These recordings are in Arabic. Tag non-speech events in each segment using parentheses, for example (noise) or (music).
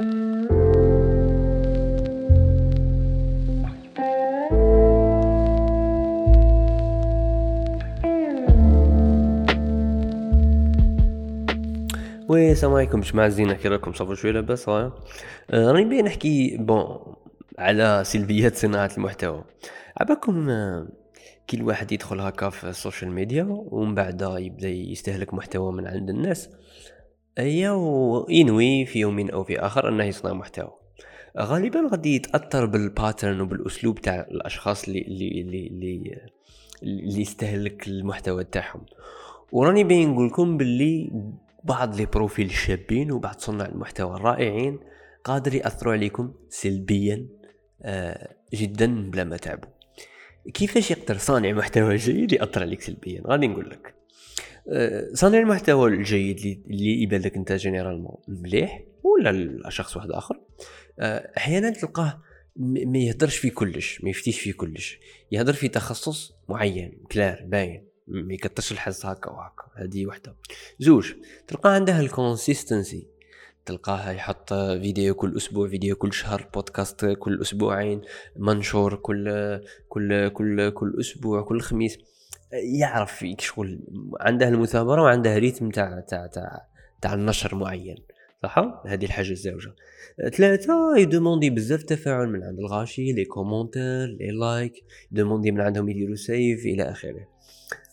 السلام عليكم جماعة زينة كي راكم صافو شوية لاباس آه، راني باغي نحكي bon على سلبيات صناعة المحتوى. عباكم آه، كي الواحد يدخل هكا في ال social media ومن بعد يبدأ يستهلك محتوى من عند الناس. وينوي في يوم أو في آخر أنه يصنع محتوى. غالبا غادي يتأثر بال pattern وبالأسلوب تاع الأشخاص اللي اللي اللي اللي, اللي يستهلك المحتوى تاعهم. وراني باغي نقول لكم باللي بعض les profils الشابين وبعض صناع المحتوى الرائعين قادر يأثروا عليكم سلبيا آه، جدا بلا ما تحسبوا. كيفاش يقدر صانع محتوى جيد يأثر عليك سلبيا؟ غادي نقول لك. صانع المحتوى الجيد اللي يبان لك أنت généralement مليح ولا شخص واحد آخر. آه، أحيانا تلقاه ما يهدرش في كلش ما يفتيش في كلش. يهدر في تخصص معين clair باين. ما يكترش الهدر هكا وهكا. هذه وحدة. زوج تلقى عندها ال consistency تلقاه يحط فيديو كل أسبوع فيديو كل شهر بودكاست كل أسبوعين منشور كل كل كل كل أسبوع كل خميس. يعرف شغل عنده المثابرة وعنده rythme تاع تاع تاع تاع النشر معين صح؟ هذه الحاجة الزاوجة. ثلاثة يdemander بزاف تفاعل من عند الغاشي les commentaires les likes يdemander من عندهم يديروا save إلى آخره.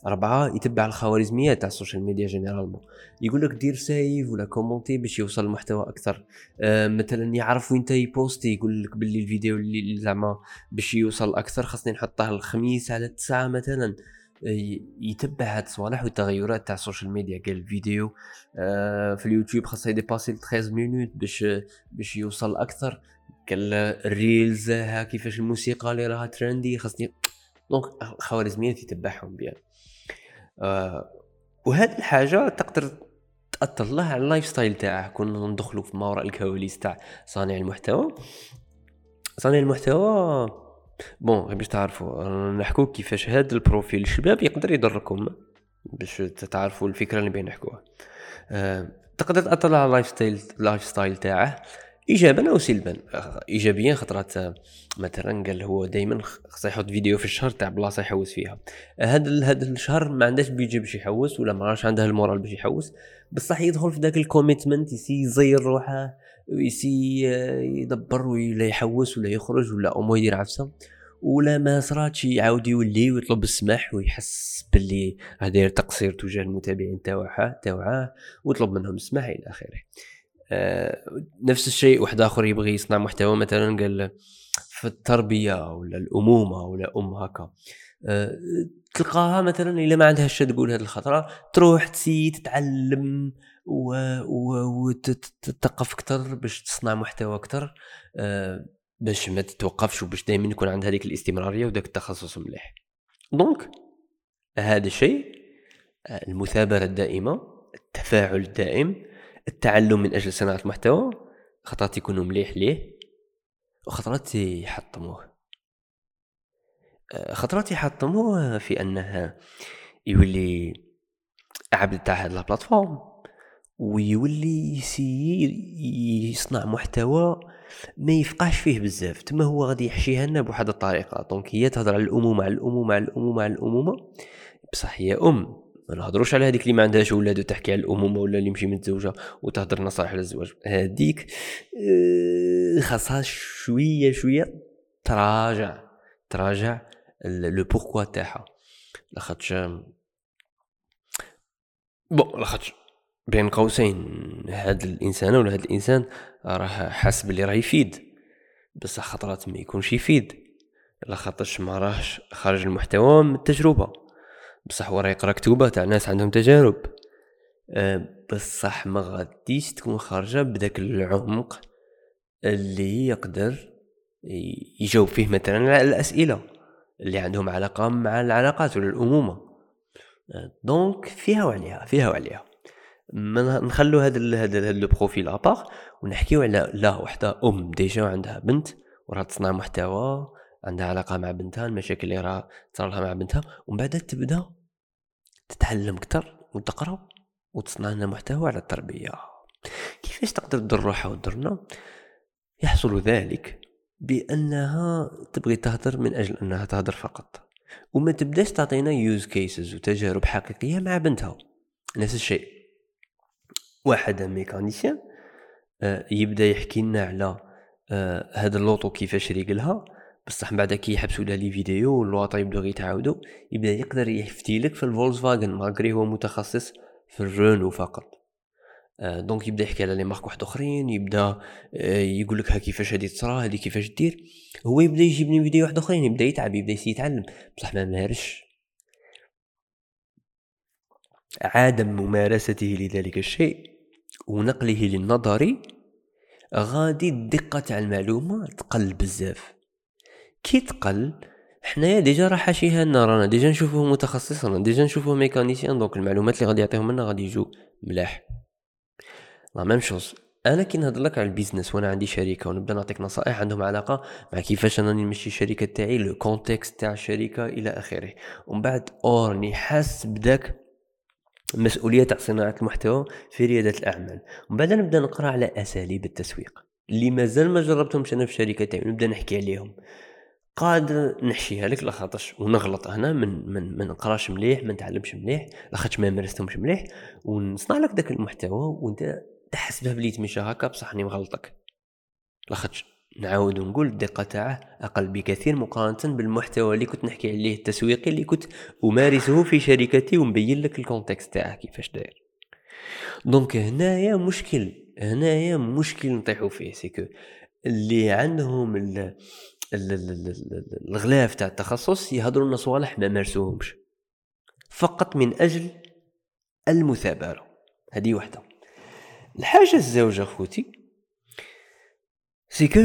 أربعة يتبع الخوارزميات تاع ال social media généralement. يقول لك دير save ولا commenter باش يوصل المحتوى أكثر. آه مثلا يعرف وين يposter يقول لك باللي الفيديو اللي زعما باش يوصل أكثر خاصني نحطه الخميس على التسعة مثلا. يتبع هاد الصوالح والتغيرات تاع ال social media قال الفيديو آه في اليوتيوب خاصه يdépasser 13 minutes باش باش يوصل أكثر. قال ال reels ها كيفاش الموسيقى اللي راها trendy خاصني donc الخوارزميات يتبعهم bien. آه وهذه الحاجة تقدر تأثر الله على ال lifestyle تاعه. كنا ندخلوا في ما وراء الكواليس تاع صانع المحتوى صانع المحتوى bon باش تعرفوا نحكوا كيفاش هذا ال profil الشباب يقدر يضركم باش تعرفوا الفكرة اللي باغيين نحكوها. أه تقدر تاثر على ال lifestyle ال lifestyle تاعه ايجابا أو سلبا. ايجابيا خطرات مثلا قال هو دائما خصو يحط فيديو في الشهر تاع بلاصة يحوس فيها. هذا هذا الشهر ما عندهش بيجي باش يحوس ولا ما راش عنده ال moral باش يحوس. بصح يدخل في ذاك الكوميتمنت يسي يزير روحه ويسي يدبر ولا يحوس ولا يخرج ولا امو يدير عفسه ولا ما صراتش يعاود يولي ويطلب السماح ويحس باللي راه داير تقصير تجاه المتابعين تاعه تاعه ويطلب منهم السماح إلى آخره. آه، نفس الشيء واحد آخر يبغي يصنع محتوى مثلا قال في التربية ولا الأمومة ولا أم هكا. أه تلقاها مثلا إلا ما عندها تقول هذه الخطرة تروح تسي تتعلم وتتثقف أكثر باش تصنع محتوى أكثر أه باش ما تتوقفش وباش دائما يكون عندها هذيك الاستمرارية وذاك التخصص مليح. دونك هذا الشيء آه، المثابرة الدائمة التفاعل الدائم التعلم من أجل صناعة المحتوى خطرات يكونوا مليح ليه؟ وخطرات يحطموه. خطرات يحطموه في أنها يولي عبد تاع هاد البلاتفورم ويولي يسي يصنع محتوى ما يفقعش فيه بزاف. تما هو غادي يحشيها لنا بواحد الطريقة. دونك هي تهضر على الأمومة على الأمومة على الأمومة على الأمومة. بصح هي أم. نهضروش على هذيك اللي ما عندهاش أولاد وتحكي على الأمومة ولا اللي مشي متزوجة وتهضر نصائح للزواج هذيك آه، خاصها شوية شوية تراجع تراجع لو بوركوا تاعها. لاخاطش بون لاخاطش بين قوسين هاد الإنسان ولا هاد الإنسان راه حاس بلي راه يفيد. بصح خطرات ما يكونش يفيد. لاخاطش ما راهش خارج المحتوى من التجربة. بصح وراه يقرا كتوبة تاع ناس عندهم تجارب. أه بصح ما غاديش تكون خارجة بداك العمق اللي يقدر يجاوب فيه مثلا على الأسئلة اللي عندهم علاقة مع العلاقات ولا الأمومة. أه donc فيها وعليها فيها وعليها. ما نخلو هذا هذا le profil à part ونحكيو على لا وحدة أم déjà عندها بنت وراها تصنع محتوى عندها علاقة مع بنتها المشاكل اللي راه تصير لها مع بنتها ومن بعد تبدأ تتعلم أكثر وتقرأ وتصنع لنا محتوى على التربية. كيفاش تقدر تضر روحها وتضرنا يحصل ذلك بأنها تبغي تهدر من أجل أنها تهدر فقط. وما تبداش تعطينا use cases وتجارب حقيقية مع بنتها. نفس الشيء. واحد mécanicien آه، يبدأ يحكي لنا على آه، هذا اللوطو كيفاش ريقلها. بصح من بعد كي يحبسوا له les vidéos واللواطا يبداو يتعاودوا يبدأ يقدر يفتي لك في Volkswagen malgré هو متخصص في الرونو فقط. آه، donc يبدأ يحكي على les marques واحد أخرين يبدأ يقول لك ها كيفاش هادي تصرا هادي كيفاش دير. هو يبدأ يجيب les vidéos واحد أخرين يبدأ يتعب يبدأ يتعلم. بصح ما مارسش. عدم ممارسته لذلك الشيء ونقله للنظري غادي الدقة تاع المعلومة تقل بزاف. كي تقل حنايا déjà راه حاشيها لنا رانا déjà نشوفوه متخصص رانا déjà نشوفوه mécanicien donc المعلومات اللي غادي يعطيهم لنا غادي يجو ملاح. la même chose أنا كي نهضر لك على ال business وأنا عندي شركة ونبدأ نعطيك نصائح عندهم علاقة مع كيفاش أنا نمشي الشركة تاعي le contexte تاع الشركة إلى آخره. ومن بعد وراني حاس بداك المسؤوليه تاع صناعة المحتوى في ريادة الأعمال. ومن بعد نبدأ نقرأ على أساليب التسويق اللي مازال ما جربتهمش أنا في الشركة تاعي نبدأ نحكي عليهم. قادر نحشيها لك لاخاطرش ونغلط هنا من من ما نقراش مليح ما نتعلمش مليح لاخاطش ما مارستهمش مليح ونصنع لك داك المحتوى وانت تحس به بلي تمشى هكا بصح راني مغلطك. لاخاطش نعاود ونقول الدقة تاعه أقل بكثير مقارنة بالمحتوى اللي كنت نحكي عليه التسويقي اللي كنت أمارسه في شركتي ومبين لك الكونتكست تاعه كيفاش داير. donc هنايا مشكل هنايا مشكل نطيحو فيه c'est que اللي عندهم الغلاف تاع التخصص يهضروا لنا صوالح ما مارسوهمش فقط من أجل المثابرة. هذه وحدة. الحاجة الزوجة خوتي c'est que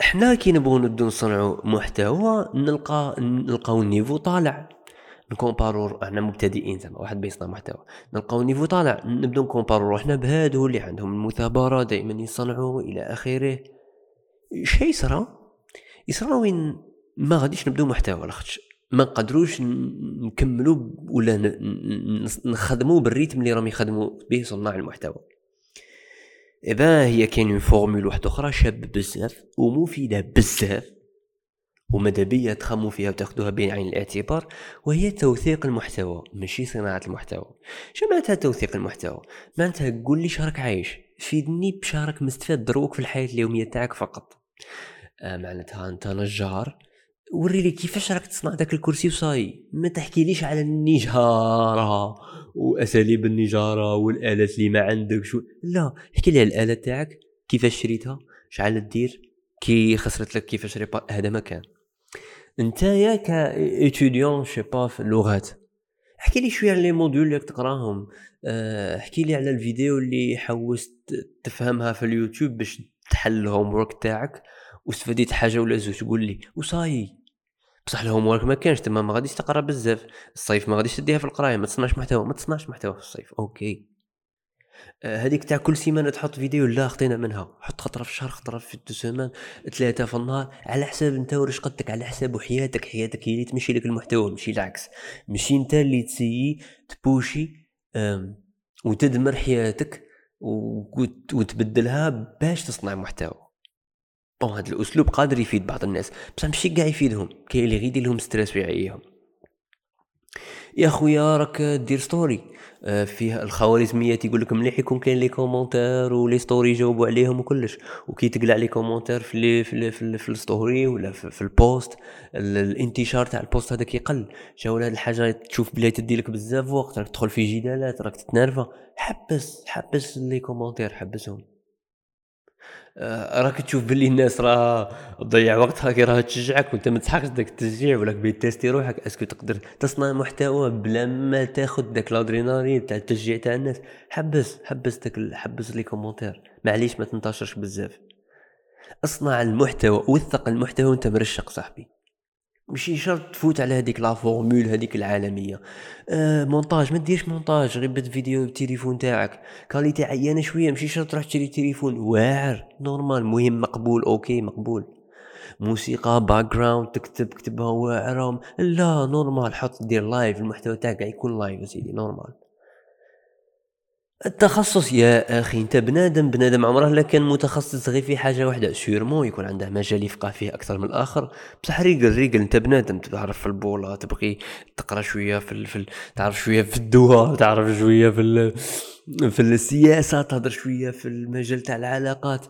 حنا كي نبغوا نبدو نصنعوا محتوى نلقى نلقاو ال niveau طالع. نكومبارو إحنا مبتدئين زعما واحد بيصنع محتوى. نلقاو ال niveau طالع نبدو نكومبارو روحنا بهادو اللي عندهم المثابرة دائما يصنعوا إلى آخره. شي يصرى. يصرى وين ما غاديش نبدو محتوى لاخاطش ما نقدروش نكملوا ولا نخدموا بال rythme اللي راهم يخدموا به صناع المحتوى. إذا هي كاين formule واحدة أخرى شابة بزاف ومفيدة بزاف وماذا بيا تخمو فيها وتاخدوها بعين عين الاعتبار وهي توثيق المحتوى ماشي صناعة المحتوى. شو معناتها توثيق المحتوى؟ معناتها قول لي شارك عايش. فيدني بشارك مستفاد دروك في الحياة اليومية تاعك فقط. معناتها أنت نجار. وري لي كيفاش راك تصنع داك الكرسي وصاي؟ ما تحكيليش على النجارة وأساليب النجارة والآلات اللي ما عندك. شو؟ لا احكي لي على الاله تاعك كيفاش شريتها؟ شحال تدير كي خسرت لك كيفاش ريبا هذا ما كان نتايا ك étudiant je sais pas في اللغات. احكي لي شوية على les modules اللي تقراهم. آه، احكي لي على الفيديو اللي حوست تفهمها في اليوتيوب باش تحل ال homework تاعك. واستفديت حاجة ولا زوج قول لي وصاي. بصح ال homework ما كانش تما ما غاديش تقرأ بزاف. الصيف ما غاديش تديها في القراية ما تصنعش محتوى ما تصنعش محتوى في الصيف. OK. آه، هذيك تاع كل سيمانة تحط فيديو لا خطينا منها. حط خطرة في الشهر خطرة في deux semaines ثلاثة في النهار. على حساب أنت واش قدك على حساب حياتك حياتك هي اللي تمشي لك المحتوى ماشي العكس. ماشي أنت اللي تسيي تبوشي وتدمر حياتك وتبدلها باش تصنع محتوى. bon هذا الأسلوب قادر يفيد بعض الناس. بصح ماشي كاع يفيدهم كاين اللي غير يدير لهم stress ويعيهم. يا خويا راك دير story آه، فيه الخوارزميات يقول لك مليح يكون كاين les commentaires و les stories يجاوبوا عليهم وكلش. وكي تقلع les commentaires في les في, les في, في ال story ولا في, في ال post الانتشار تاع ال post هذاك يقل. جاو هاد الحاجة تشوف بلي تدي لك بزاف وقت راك تدخل في جدالات راك تتنرفز حبس حبس les commentaires حبسهم. راك تشوف باللي الناس راه تضيع وقتها كي راه تشجعك وانت ما تسحقش داك التشجيع ولا بغيت تيستي روحك. est-ce que تقدر تصنع محتوى بلا ما تاخذ داك الادرينالين تاع التشجيع تاع الناس. حبس حبس داك حبس les commentaires. معليش ما تنتشرش بزاف. اصنع المحتوى وثق المحتوى وانت مرشق صاحبي. ماشي شرط تفوت على هذيك la formule هذيك العالمية. آه مونتاج ما ديرش مونتاج غير فيديو بالتليفون تاعك. qualité عيانة شوية ماشي شرط تروح تشري تليفون. واعر normal مهم مقبول OK مقبول. موسيقى background تكتب كتبها واعره لا normal حط دير live المحتوى تاعك يكون live سيدي normal. التخصص يا أخي أنت بنادم بنادم عمره لا كان متخصص غير في حاجة واحدة sûrement يكون عنده مجال يفقه فيه أكثر من الآخر. بصح ريقل ريقل أنت بنادم تعرف في البوله تبغي تقرأ شوية في, ال... في ال... تعرف شوية في الدواء تعرف شوية في ال... في السياسة تهضر شوية في المجال تاع العلاقات.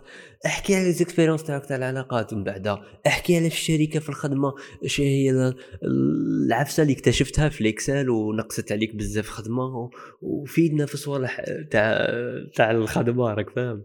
احكي على les expériences تاعك تاع العلاقات ومن بعد. احكي على في الشركة في الخدمة. اش هي العفسة اللي اكتشفتها في ال Excel ونقصت عليك بزاف خدمة وفيدنا في صوالح تاع تاع الخدمة راك فاهم.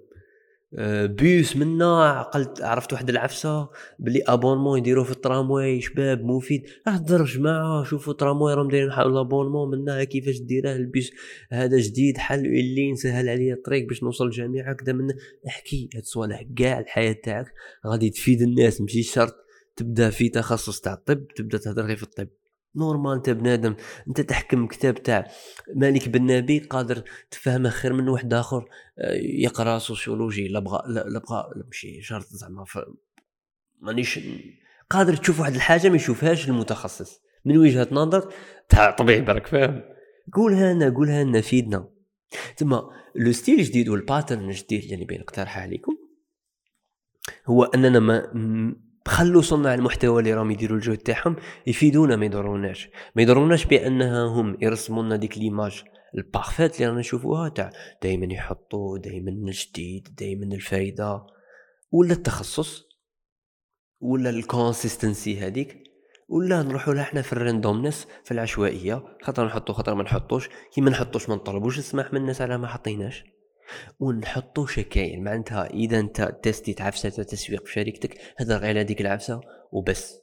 بيس منا عقلت عرفت واحد العفسة بلي abonnement يديروه في الترامواي شباب مفيد. اهدر جماعة شوفوا الترامواي راهم دايرين ال abonnement منا كيفاش ديره البيس هذا جديد حل اللي نسهل عليا الطريق باش نوصل الجامعة كذا من احكي. هاد الصوالح كاع الحياة تاعك غادي تفيد الناس ماشي شرط تبدأ في تخصص تاع الطب تبدأ تهضر غير في الطب. normal أنت بنادم. أنت تحكم كتاب تاع مالك بن نبي قادر تفهمه خير من واحد آخر. آه، يقرأ sociologie لا بغى لا بغى ماشي شرط زعما مانيش قادر تشوف واحد الحاجة ما يشوفهاش المتخصص. من وجهة نظر تاع طبيعي برك فاهم؟ قولها لنا قولها لنا فيدنا تما le style الجديد وال pattern الجديد اللي نبي نقترحه عليكم هو أننا ما خلوا صناع المحتوى اللي راهم يديروا الجهد تاعهم يفيدونا ما يضروناش. ما يضروناش بأنها هم يرسموا لنا ديك l'image ال parfaite اللي رانا نشوفوها تاع دائما يحطوا دائما الجديد دائما الفايدة. ولا التخصص ولا ال consistency هذيك ولا نروحوا لها إحنا في ال randomness في العشوائية خاطر نحطوا خاطر ما نحطوش. كي ما نحطوش ما نطلبوش السماح من الناس على ما حطيناش. ونحطو شكاين. معناتها إذا أنت تستيت عفسه تسويق في شركتك هذا غير على العفسة وبس.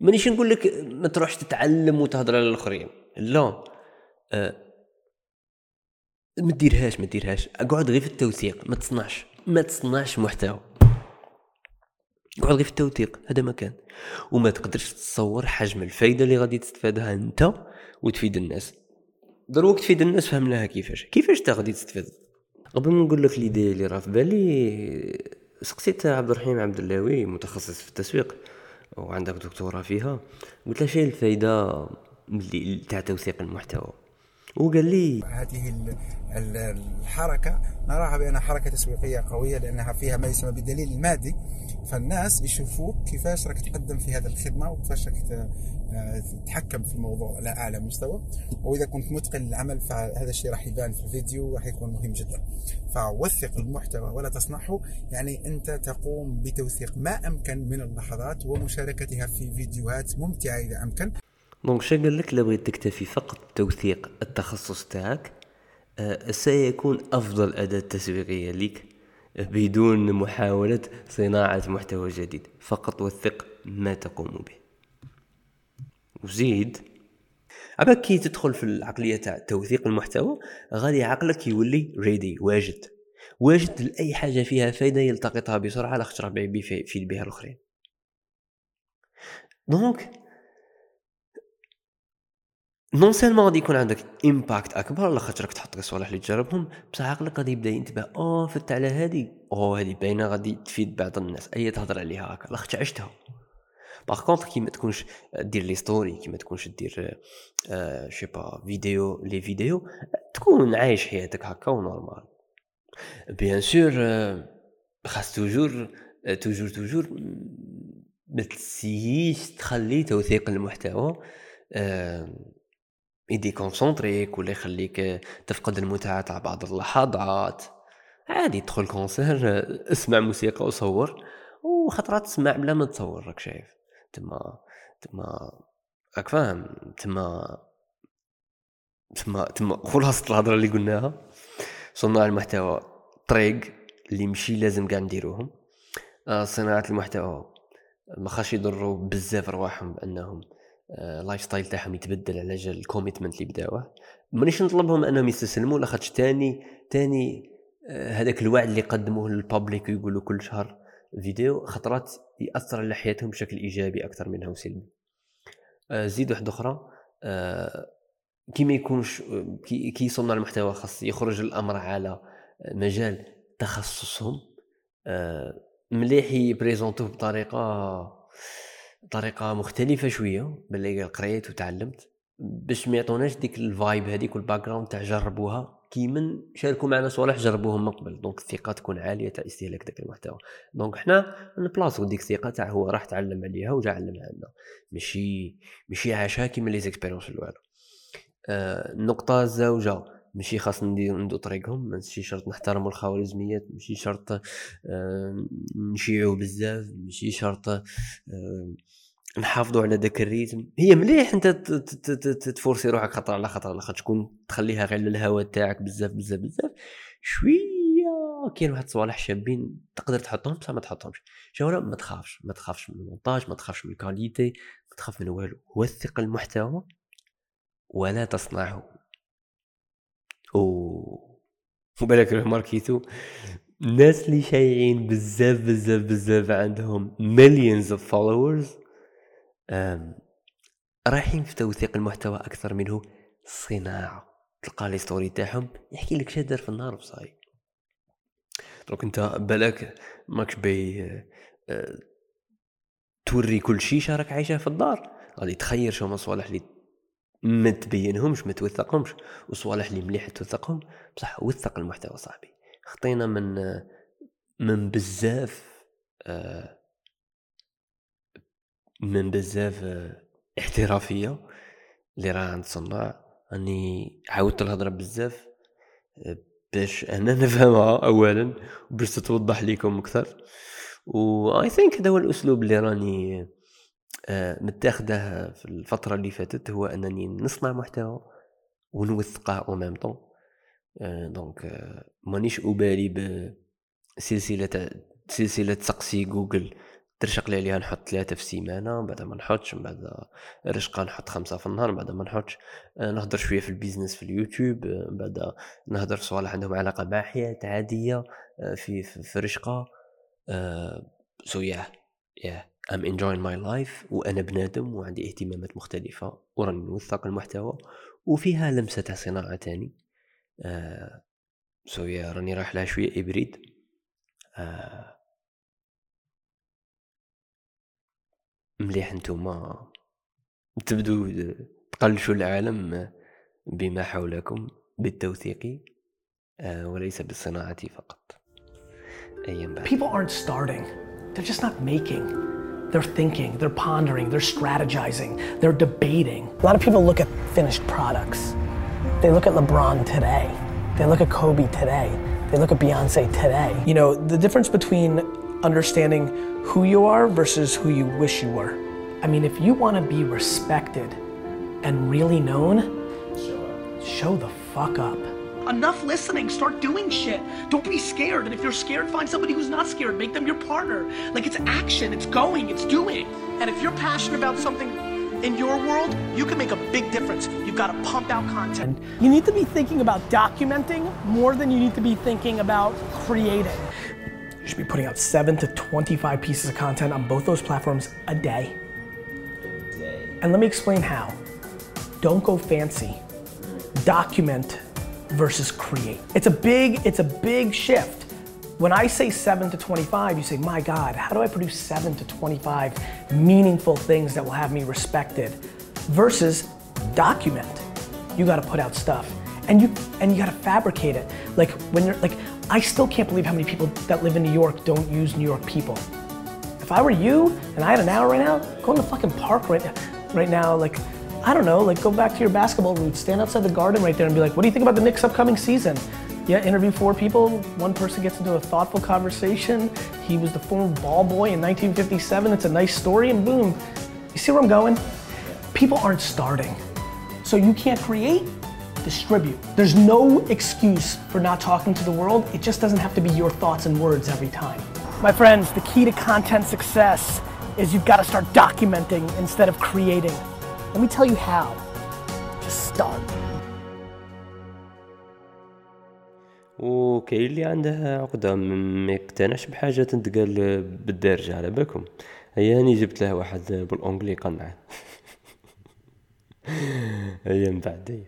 مانيش نقول لك ما تروحش تتعلم وتهضر على الآخرين. لا. أه ما ديرهاش ما ديرهاش أقعد غير في التوثيق. ما تصنعش ما تصنعش محتوى. أقعد غير في التوثيق. هذا مكان. وما تقدرش تصور حجم الفايدة اللي غادي تستفادها أنت وتفيد الناس. دروك تفيد الناس فهمناها كيفاش. كيفاش تا غادي تستفاد؟ قبل ما نقول لك ليدي اللي راه في بالي سقسيت عبد الرحيم عبد اللاوي متخصص في التسويق وعندك دكتوراه فيها. قلت له شنو الفايدة اللي تاع توثيق المحتوى. وقال لي هذه الحركة نراها بأنها حركة تسويقية قوية لأنها فيها ما يسمى بالدليل المادي. فالناس يشوفوك كيفاش راك تقدم في هذه الخدمة وكيفاش راك تتحكم في الموضوع على أعلى مستوى. وإذا كنت متقن للعمل فهذا الشيء راح يبان في الفيديو وراح يكون مهم جدا. فوثق المحتوى ولا تصنعه يعني أنت تقوم بتوثيق ما أمكن من اللحظات ومشاركتها في فيديوهات ممتعة إذا أمكن. دونك شا قال لك لو تكتفي فقط توثيق التخصص تاعك سيكون افضل اداه تسويقيه لك بدون محاوله صناعه محتوى جديد فقط وثق ما تقوم به وزيد عباك كي تدخل في العقليه تاع توثيق المحتوى غادي عقلك يولي ready واجد واجد لاي حاجة فيها فايده يلتقطها بسرعة لاخاطش راه بيفيد بها الاخرين donc non seulement غادي يكون عندك impact أكبر لاخاطش راك تحط صوالح اللي تجربهم بصح عقلك غادي يبدأ ينتبه أوه فت على هادي؟ أوه هادي باينة غادي تفيد بعض الناس. أي تهضر عليها هكا. لاخاطش عشتها par contre كي ما تكونش دير les stories كي ما تكونش دير آه je sais pas فيديو les vidéos تكون عايش حياتك هكا و normal. bien sûr خاص toujours toujours toujours ما تخلي توثيق المحتوى ي déconcentrer ك ولا يخليك تفقد المتعة تاع بعض اللحظات. عادي تدخل concert اسمع موسيقى وصور وخطرات تسمع بلا ما تصور راك شايف. تما تما راك فاهم. تما تما تما خلاصة الهضرة اللي قلناها. صناع المحتوى طريق اللي مشي لازم قاع نديروهم. آه، صناعة المحتوى ما خاش يضروا بزاف رواحهم بأنهم ال life آه، style تاعهم يتبدل على جال ال commitment اللي بداوه. مانيش نطلبهم أنهم يستسلموا لاخاطش تاني تاني آه، هذاك الوعد اللي قدموه لل public ويقولوا كل شهر فيديو خطرات يأثر على حياتهم بشكل إيجابي أكثر منه سلبي آه، زيد واحدة أخرى كي ما يكونش كي, يصنع المحتوى خاص يخرج الأمر على مجال تخصصهم مليح ي présenter وه بطريقة طريقة مختلفة شوية باللي قريت وتعلمت باش ما يعطوناش ديك ال vibe هذيك وال background تاع جربوها كيما شاركوا معنا صوالح جربوهم من قبل donc الثقة تكون عالية تاع استهلاك داك المحتوى. donc حنا نبلاصو ديك الثقة تاع هو راح تعلم عليها وجا علمها لنا. ماشي ماشي عاشها كيما les expériences الاولى آه النقطة الزوجه ماشي خاص ندير ندو طريقهم ماشي شرط نحترموا الخوارزميات ماشي شرط آه نشيعوا بزاف ماشي شرط آه نحافظوا على داك ال rythme. هي مليح أنت ت forcer روحك خطره على خطره على خطره تكون تخليها غير للهواء تاعك بزاف بزاف بزاف. شوية كاين واحد الصوالح شابين تقدر تحطهم بصح ما تحطهمش. شو ما تخافش ما تخافش من المونتاج ما تخافش من ال qualité ما تخاف من والو. وثق المحتوى ولا تصنعه. أو وبالك remarquer تو الناس اللي شايعين بزاف بزاف بزاف عندهم millions of followers رايحين في توثيق المحتوى أكثر منه صناعة. تلقى لي ستوري تاعهم يحكي لك شادر في النار بصاي دونك انت بالك ماكش بي أه توري كل شيء شارك عايشه في الدار. غادي تخير شو صوالح اللي ما تبينهمش ما توثقهمش وصوالح اللي مليح توثقهم. بصح وثق المحتوى صاحبي. خطينا من من بزاف أه من بزاف آه، احترافية اللي راه عند صناع راني عاودت الهضرة بزاف آه، باش أنا (laughs) نفهمها اولا وباش تتوضح لكم أكثر. و I think هذا هو الأسلوب اللي راني آه، متاخده في الفترة اللي فاتت هو أنني نصنع محتوى ونوثقه au même temps donc مانيش أبالي بسلسلة سلسلة تقسي جوجل ترشق لي عليها نحط ثلاثة في السيمانة بعد ما نحطش من بعد رشقة نحط خمسة في النهار بعد ما نحطش. آه، نهضر شوية في ال business في اليوتيوب آه، بعد نهضر صوالح عندهم علاقة مع حياة عادية آه، في في رشقة so yeah yeah I'm enjoying my life وأنا بنادم وعندي اهتمامات مختلفة وراني نوثق المحتوى وفيها لمسة تاع صناعة تاني. سو يا راني رايح لها شوية إبريد. مليح نتوما تبدو تقلشوا العالم بما حولكم بالتوثيق وليس بالصناعة فقط أيام بعد. People aren't starting. They're just not making. They're thinking, they're pondering, they're strategizing, they're debating. A lot of people look at finished products. They look at LeBron today. They look at Kobe today. They look at Beyonce today. You know, the difference between understanding who you are versus who you wish you were. I mean, if you want to be respected and really known, show, show the fuck up. Enough listening, start doing shit. Don't be scared. And if you're scared, find somebody who's not scared. Make them your partner. Like it's action, it's going, it's doing. And if you're passionate about something in your world, you can make a big difference. You've got to pump out content. You need to be thinking about documenting more than you need to be thinking about creating. You should be putting out 7 to 25 pieces of content on both those platforms a day. A day. And let me explain how. Don't go fancy. Document versus create. It's a big it's a big shift. When I say 7 to 25, you say, "My god, how do I produce 7 to 25 meaningful things that will have me respected?" Versus document. You got to put out stuff. And you and you got to fabricate it. Like when you're like I still can't believe how many people that live in New York don't use New York people. If I were you and I had an hour right now, go in the fucking park right, right now, like, I don't know, like go back to your basketball roots, stand outside the garden right there and be like, what do you think about the Knicks upcoming season? Yeah, interview four people, one person gets into a thoughtful conversation. He was the former ball boy in 1957, it's a nice story, and boom. You see where I'm going? People aren't starting. So you can't create, distribute. There's no excuse for not talking to the world. It just doesn't have to be your thoughts and words every time. My friends, the key to content success is you've got to start documenting instead of creating. Let me tell you how. Just start. وكاين اللي عنده عقدة ما يقتنعش بحاجة تنتقال بالدارجة على بالكم هيا اني جبت له واحد بالانجلي قنعه (laughs) هيا من بعد